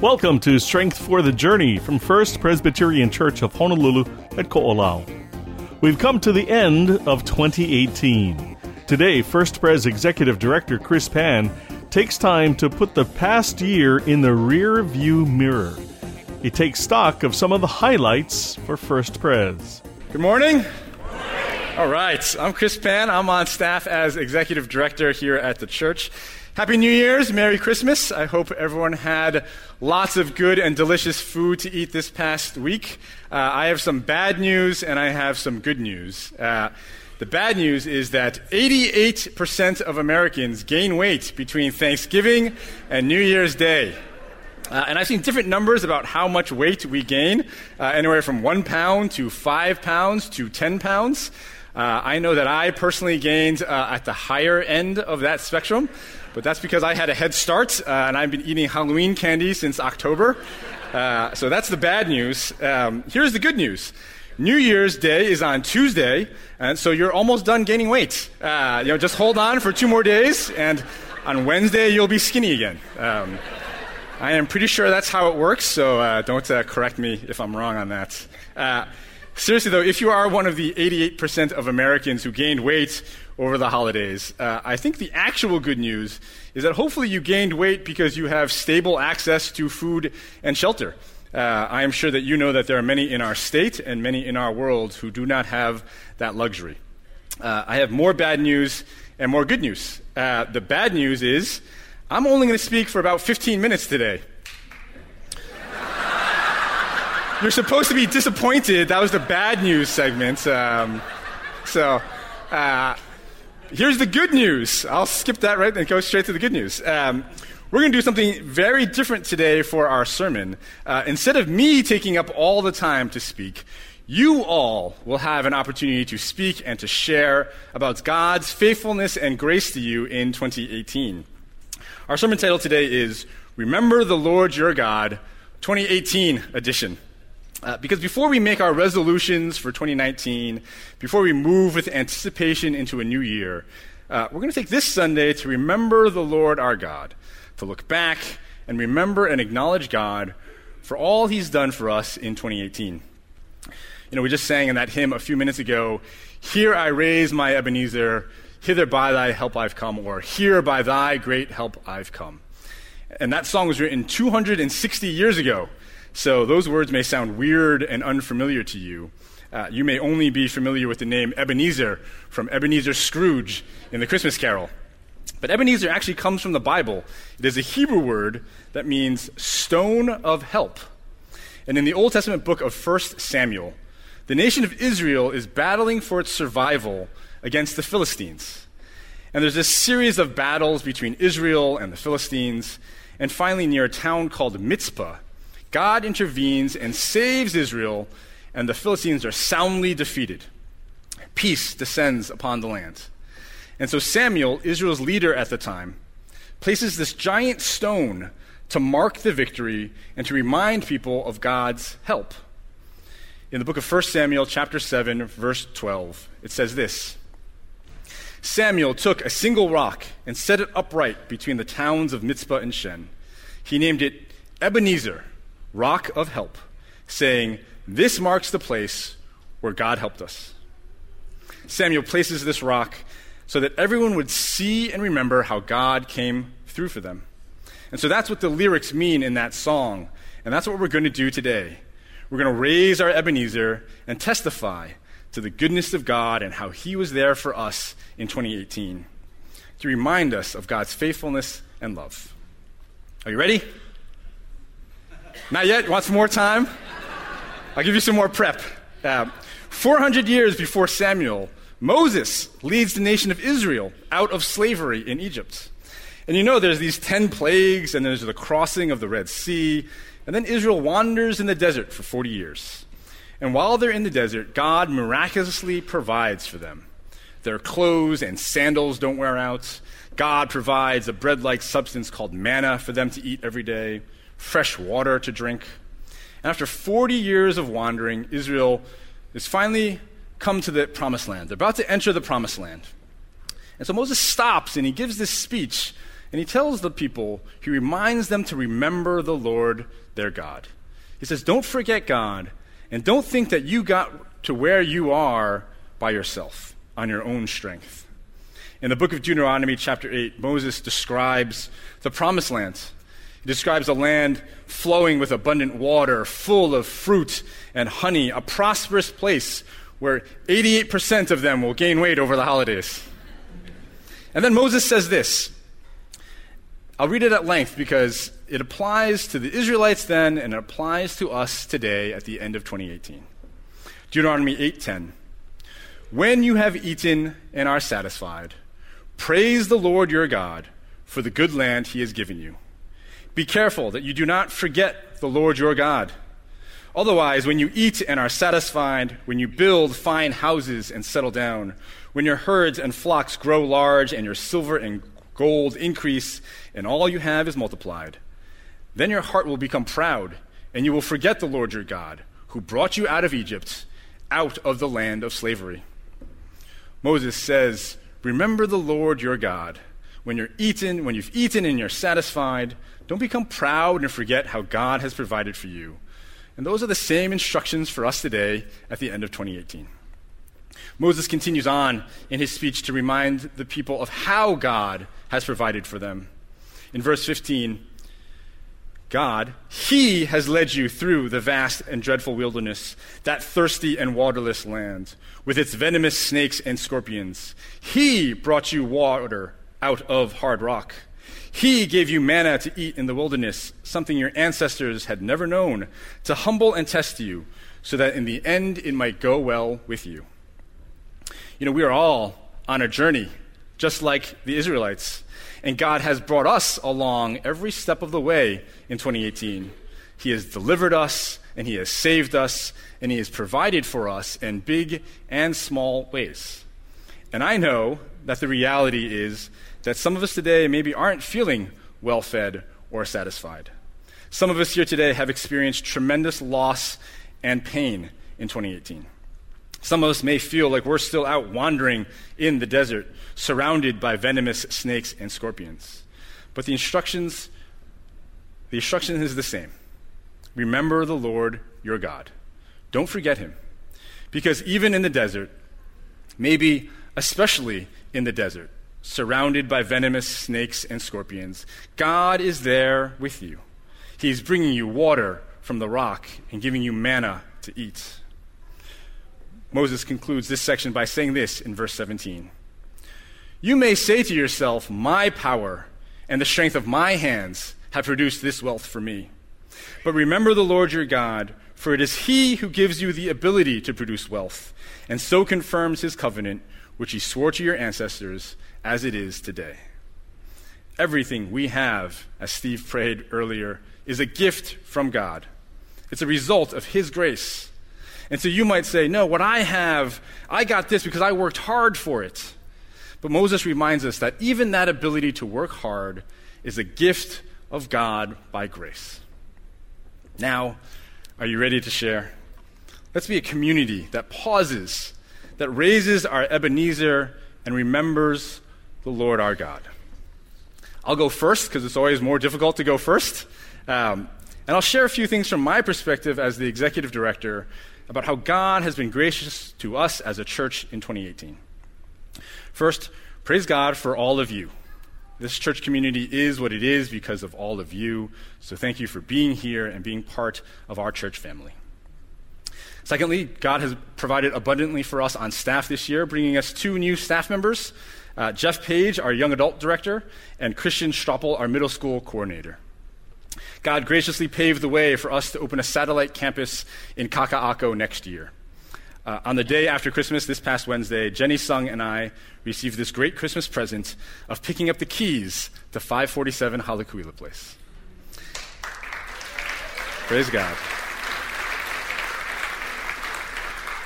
Welcome to Strength for the Journey from First Presbyterian Church of Honolulu at Ko'olau. We've come to the end of 2018. Today, First Pres Executive Director Chris Pan takes time to put the past year in the rear view mirror. He takes stock of some of the highlights for First Pres. Good morning. All right, I'm Chris Pan. I'm on staff as Executive Director here at the church. Happy New Year's, Merry Christmas. I hope everyone had lots of good and delicious food to eat this past week. Uh, I have some bad news and I have some good news. Uh, the bad news is that 88% of Americans gain weight between Thanksgiving and New Year's Day. Uh, and I've seen different numbers about how much weight we gain, uh, anywhere from one pound to five pounds to 10 pounds. Uh, I know that I personally gained uh, at the higher end of that spectrum but that's because I had a head start uh, and I've been eating Halloween candy since October. Uh, so that's the bad news. Um, here's the good news. New Year's Day is on Tuesday, and so you're almost done gaining weight. Uh, you know, just hold on for two more days, and on Wednesday you'll be skinny again. Um, I am pretty sure that's how it works, so uh, don't correct me if I'm wrong on that. Seriously, though, if you are one of the 88% of Americans who gained weight over the holidays. Uh, I think the actual good news is that hopefully you gained weight because you have stable access to food and shelter. Uh, I am sure that you know that there are many in our state and many in our world who do not have that luxury. Uh, I have more bad news and more good news. Uh, the bad news is I'm only going to speak for about 15 minutes today. You're supposed to be disappointed. That was the bad news segment. Um, so, uh, here's the good news. I'll skip that right and go straight to the good news. Um, we're going to do something very different today for our sermon. Uh, instead of me taking up all the time to speak, you all will have an opportunity to speak and to share about God's faithfulness and grace to you in 2018. Our sermon title today is Remember the Lord Your God, 2018 edition. Uh, because before we make our resolutions for 2019, before we move with anticipation into a new year, uh, we're going to take this Sunday to remember the Lord our God, to look back and remember and acknowledge God for all He's done for us in 2018. You know, we just sang in that hymn a few minutes ago, Here I raise my Ebenezer, hither by thy help I've come, or Here by thy great help I've come. And that song was written 260 years ago. So those words may sound weird and unfamiliar to you. Uh, you may only be familiar with the name Ebenezer from Ebenezer Scrooge in the Christmas Carol. But Ebenezer actually comes from the Bible. It is a Hebrew word that means stone of help. And in the Old Testament book of 1 Samuel, the nation of Israel is battling for its survival against the Philistines. And there's this series of battles between Israel and the Philistines. And finally, near a town called Mizpah, God intervenes and saves Israel, and the Philistines are soundly defeated. Peace descends upon the land. And so Samuel, Israel's leader at the time, places this giant stone to mark the victory and to remind people of God's help. In the book of 1 Samuel, chapter 7, verse 12, it says this Samuel took a single rock and set it upright between the towns of Mizpah and Shen. He named it Ebenezer rock of help, saying, This marks the place where God helped us. Samuel places this rock so that everyone would see and remember how God came through for them. And so that's what the lyrics mean in that song. And that's what we're going to do today. We're going to raise our Ebenezer and testify to the goodness of God and how He was there for us in 2018 to remind us of God's faithfulness and love. Are you ready? Not yet? Want some more time? I'll give you some more prep. Uh, 400 years before Samuel, Moses leads the nation of Israel out of slavery in Egypt. And you know, there's these 10 plagues, and there's the crossing of the Red Sea, and then Israel wanders in the desert for 40 years. And while they're in the desert, God miraculously provides for them. Their clothes and sandals don't wear out. God provides a bread like substance called manna for them to eat every day fresh water to drink. And after 40 years of wandering, Israel has finally come to the promised land. They're about to enter the promised land. And so Moses stops and he gives this speech. And he tells the people, he reminds them to remember the Lord their God. He says, Don't forget God, and don't think that you got to where you are by yourself, on your own strength. In the book of Deuteronomy, chapter 8, Moses describes the promised land. Describes a land flowing with abundant water, full of fruit and honey, a prosperous place where 88% of them will gain weight over the holidays. And then Moses says this. I'll read it at length because it applies to the Israelites then and it applies to us today at the end of 2018. Deuteronomy 8:10. When you have eaten and are satisfied, praise the Lord your God for the good land he has given you. Be careful that you do not forget the Lord your God. Otherwise, when you eat and are satisfied, when you build fine houses and settle down, when your herds and flocks grow large and your silver and gold increase and all you have is multiplied, then your heart will become proud and you will forget the Lord your God, who brought you out of Egypt, out of the land of slavery. Moses says, Remember the Lord your God. When you're eaten, when you've eaten and you're satisfied, don't become proud and forget how God has provided for you. And those are the same instructions for us today at the end of 2018. Moses continues on in his speech to remind the people of how God has provided for them. In verse 15, God, He has led you through the vast and dreadful wilderness, that thirsty and waterless land, with its venomous snakes and scorpions. He brought you water out of hard rock. He gave you manna to eat in the wilderness, something your ancestors had never known, to humble and test you, so that in the end it might go well with you. You know, we are all on a journey, just like the Israelites. And God has brought us along every step of the way in 2018. He has delivered us, and He has saved us, and He has provided for us in big and small ways. And I know that the reality is that some of us today maybe aren't feeling well fed or satisfied. Some of us here today have experienced tremendous loss and pain in 2018. Some of us may feel like we're still out wandering in the desert, surrounded by venomous snakes and scorpions. But the instructions, the instruction is the same. Remember the Lord your God. Don't forget him. Because even in the desert, maybe especially in the desert, surrounded by venomous snakes and scorpions, God is there with you. He's bringing you water from the rock and giving you manna to eat. Moses concludes this section by saying this in verse 17 You may say to yourself, My power and the strength of my hands have produced this wealth for me. But remember the Lord your God, for it is he who gives you the ability to produce wealth, and so confirms his covenant, which he swore to your ancestors, as it is today. Everything we have, as Steve prayed earlier, is a gift from God. It's a result of his grace. And so you might say, no, what I have, I got this because I worked hard for it. But Moses reminds us that even that ability to work hard is a gift of God by grace. Now, are you ready to share? Let's be a community that pauses, that raises our Ebenezer and remembers the Lord our God. I'll go first because it's always more difficult to go first. Um, and I'll share a few things from my perspective as the executive director about how God has been gracious to us as a church in 2018. First, praise God for all of you. This church community is what it is because of all of you. So thank you for being here and being part of our church family. Secondly, God has provided abundantly for us on staff this year, bringing us two new staff members uh, Jeff Page, our young adult director, and Christian Stoppel, our middle school coordinator. God graciously paved the way for us to open a satellite campus in Kaka'ako next year. Uh, on the day after Christmas, this past Wednesday, Jenny Sung and I received this great Christmas present of picking up the keys to 547 Halekauwila Place. Praise God.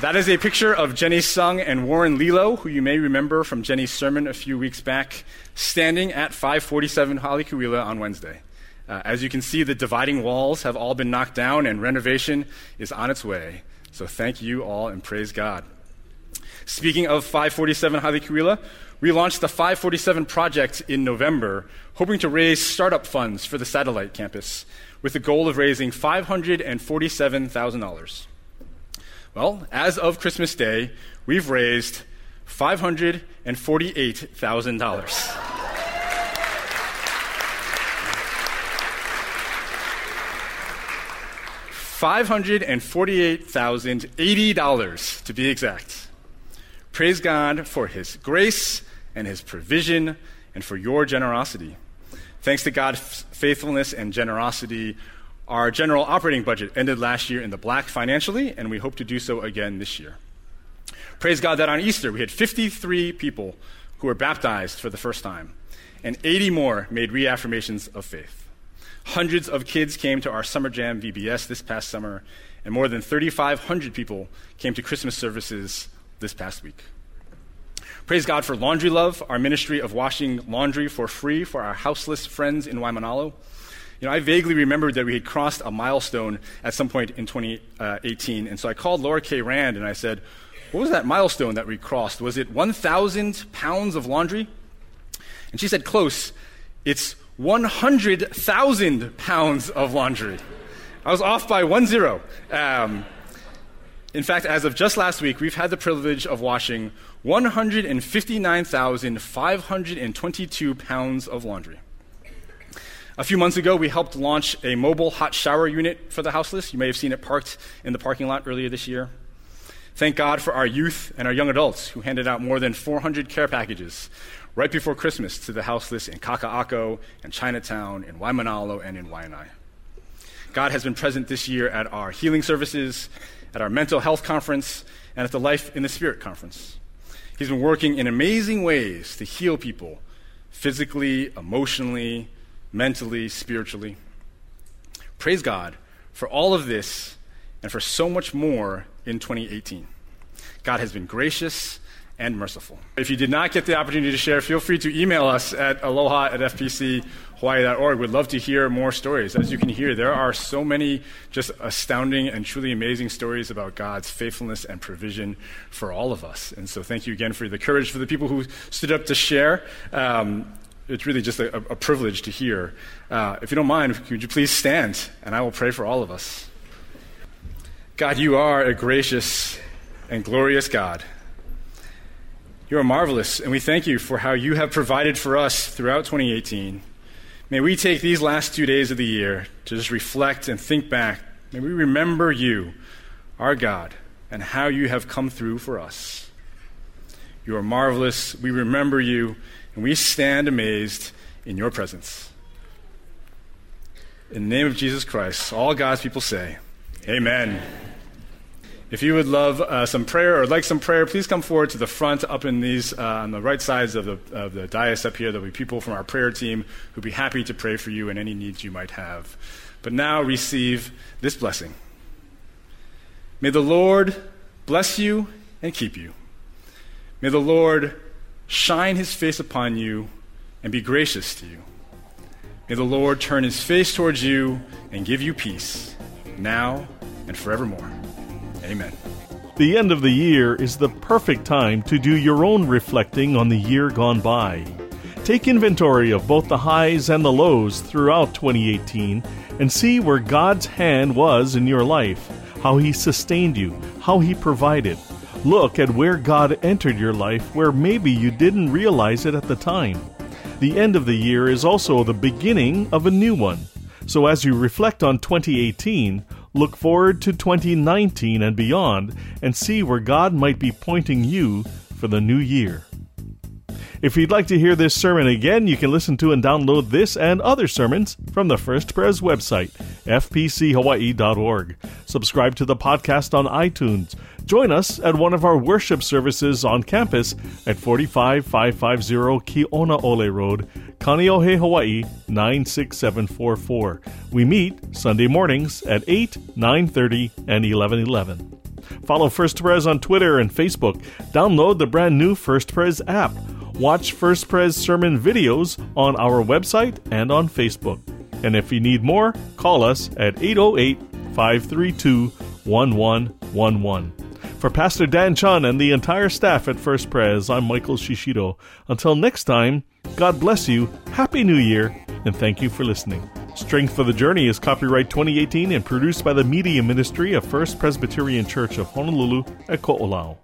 That is a picture of Jenny Sung and Warren Lilo, who you may remember from Jenny's sermon a few weeks back, standing at 547 Halekauwila on Wednesday. Uh, as you can see, the dividing walls have all been knocked down and renovation is on its way. So thank you all and praise God. Speaking of 547 Halekauwila, we launched the 547 project in November, hoping to raise startup funds for the satellite campus with the goal of raising $547,000. Well, as of Christmas Day, we've raised $548,000. $548,080 to be exact. Praise God for His grace and His provision and for your generosity. Thanks to God's faithfulness and generosity, our general operating budget ended last year in the black financially, and we hope to do so again this year. Praise God that on Easter we had 53 people who were baptized for the first time, and 80 more made reaffirmations of faith. Hundreds of kids came to our Summer Jam VBS this past summer, and more than 3,500 people came to Christmas services this past week. Praise God for Laundry Love, our ministry of washing laundry for free for our houseless friends in Waimanalo. You know, I vaguely remembered that we had crossed a milestone at some point in 2018, and so I called Laura K. Rand and I said, What was that milestone that we crossed? Was it 1,000 pounds of laundry? And she said, Close. It's 100,000 pounds of laundry. I was off by one zero. Um, in fact, as of just last week, we've had the privilege of washing 159,522 pounds of laundry. A few months ago, we helped launch a mobile hot shower unit for the houseless. You may have seen it parked in the parking lot earlier this year. Thank God for our youth and our young adults who handed out more than 400 care packages right before Christmas to the houseless in Kaka'ako and Chinatown, in Waimanalo, and in Waianae. God has been present this year at our healing services, at our mental health conference, and at the Life in the Spirit conference. He's been working in amazing ways to heal people physically, emotionally, mentally, spiritually. Praise God for all of this and for so much more in 2018. God has been gracious and merciful. If you did not get the opportunity to share, feel free to email us at aloha at fpchawaii.org. We'd love to hear more stories. As you can hear, there are so many just astounding and truly amazing stories about God's faithfulness and provision for all of us. And so thank you again for the courage for the people who stood up to share. Um, it's really just a, a privilege to hear. Uh, if you don't mind, could you please stand and I will pray for all of us. God, you are a gracious and glorious God. You are marvelous, and we thank you for how you have provided for us throughout 2018. May we take these last two days of the year to just reflect and think back. May we remember you, our God, and how you have come through for us. You are marvelous. We remember you, and we stand amazed in your presence. In the name of Jesus Christ, all God's people say, Amen. If you would love uh, some prayer or like some prayer, please come forward to the front up in these, uh, on the right sides of the, of the dais up here. There'll be people from our prayer team who'd be happy to pray for you and any needs you might have. But now receive this blessing. May the Lord bless you and keep you. May the Lord shine his face upon you and be gracious to you. May the Lord turn his face towards you and give you peace, now and forevermore. Amen. The end of the year is the perfect time to do your own reflecting on the year gone by. Take inventory of both the highs and the lows throughout 2018 and see where God's hand was in your life, how He sustained you, how He provided. Look at where God entered your life where maybe you didn't realize it at the time. The end of the year is also the beginning of a new one. So as you reflect on 2018, Look forward to 2019 and beyond and see where God might be pointing you for the new year. If you'd like to hear this sermon again, you can listen to and download this and other sermons from the First Pres website, fpchawaii.org. Subscribe to the podcast on iTunes. Join us at one of our worship services on campus at 45550 Kionaole Road, Kaneohe, Hawaii 96744. We meet Sunday mornings at 8, 9:30, and 11:11. Follow First Pres on Twitter and Facebook. Download the brand new First Pres app. Watch First Pres sermon videos on our website and on Facebook. And if you need more, call us at 808 532 1111. For Pastor Dan Chun and the entire staff at First Pres, I'm Michael Shishido. Until next time, God bless you, Happy New Year, and thank you for listening. Strength for the Journey is copyright 2018 and produced by the Media Ministry of First Presbyterian Church of Honolulu at Ko'olau.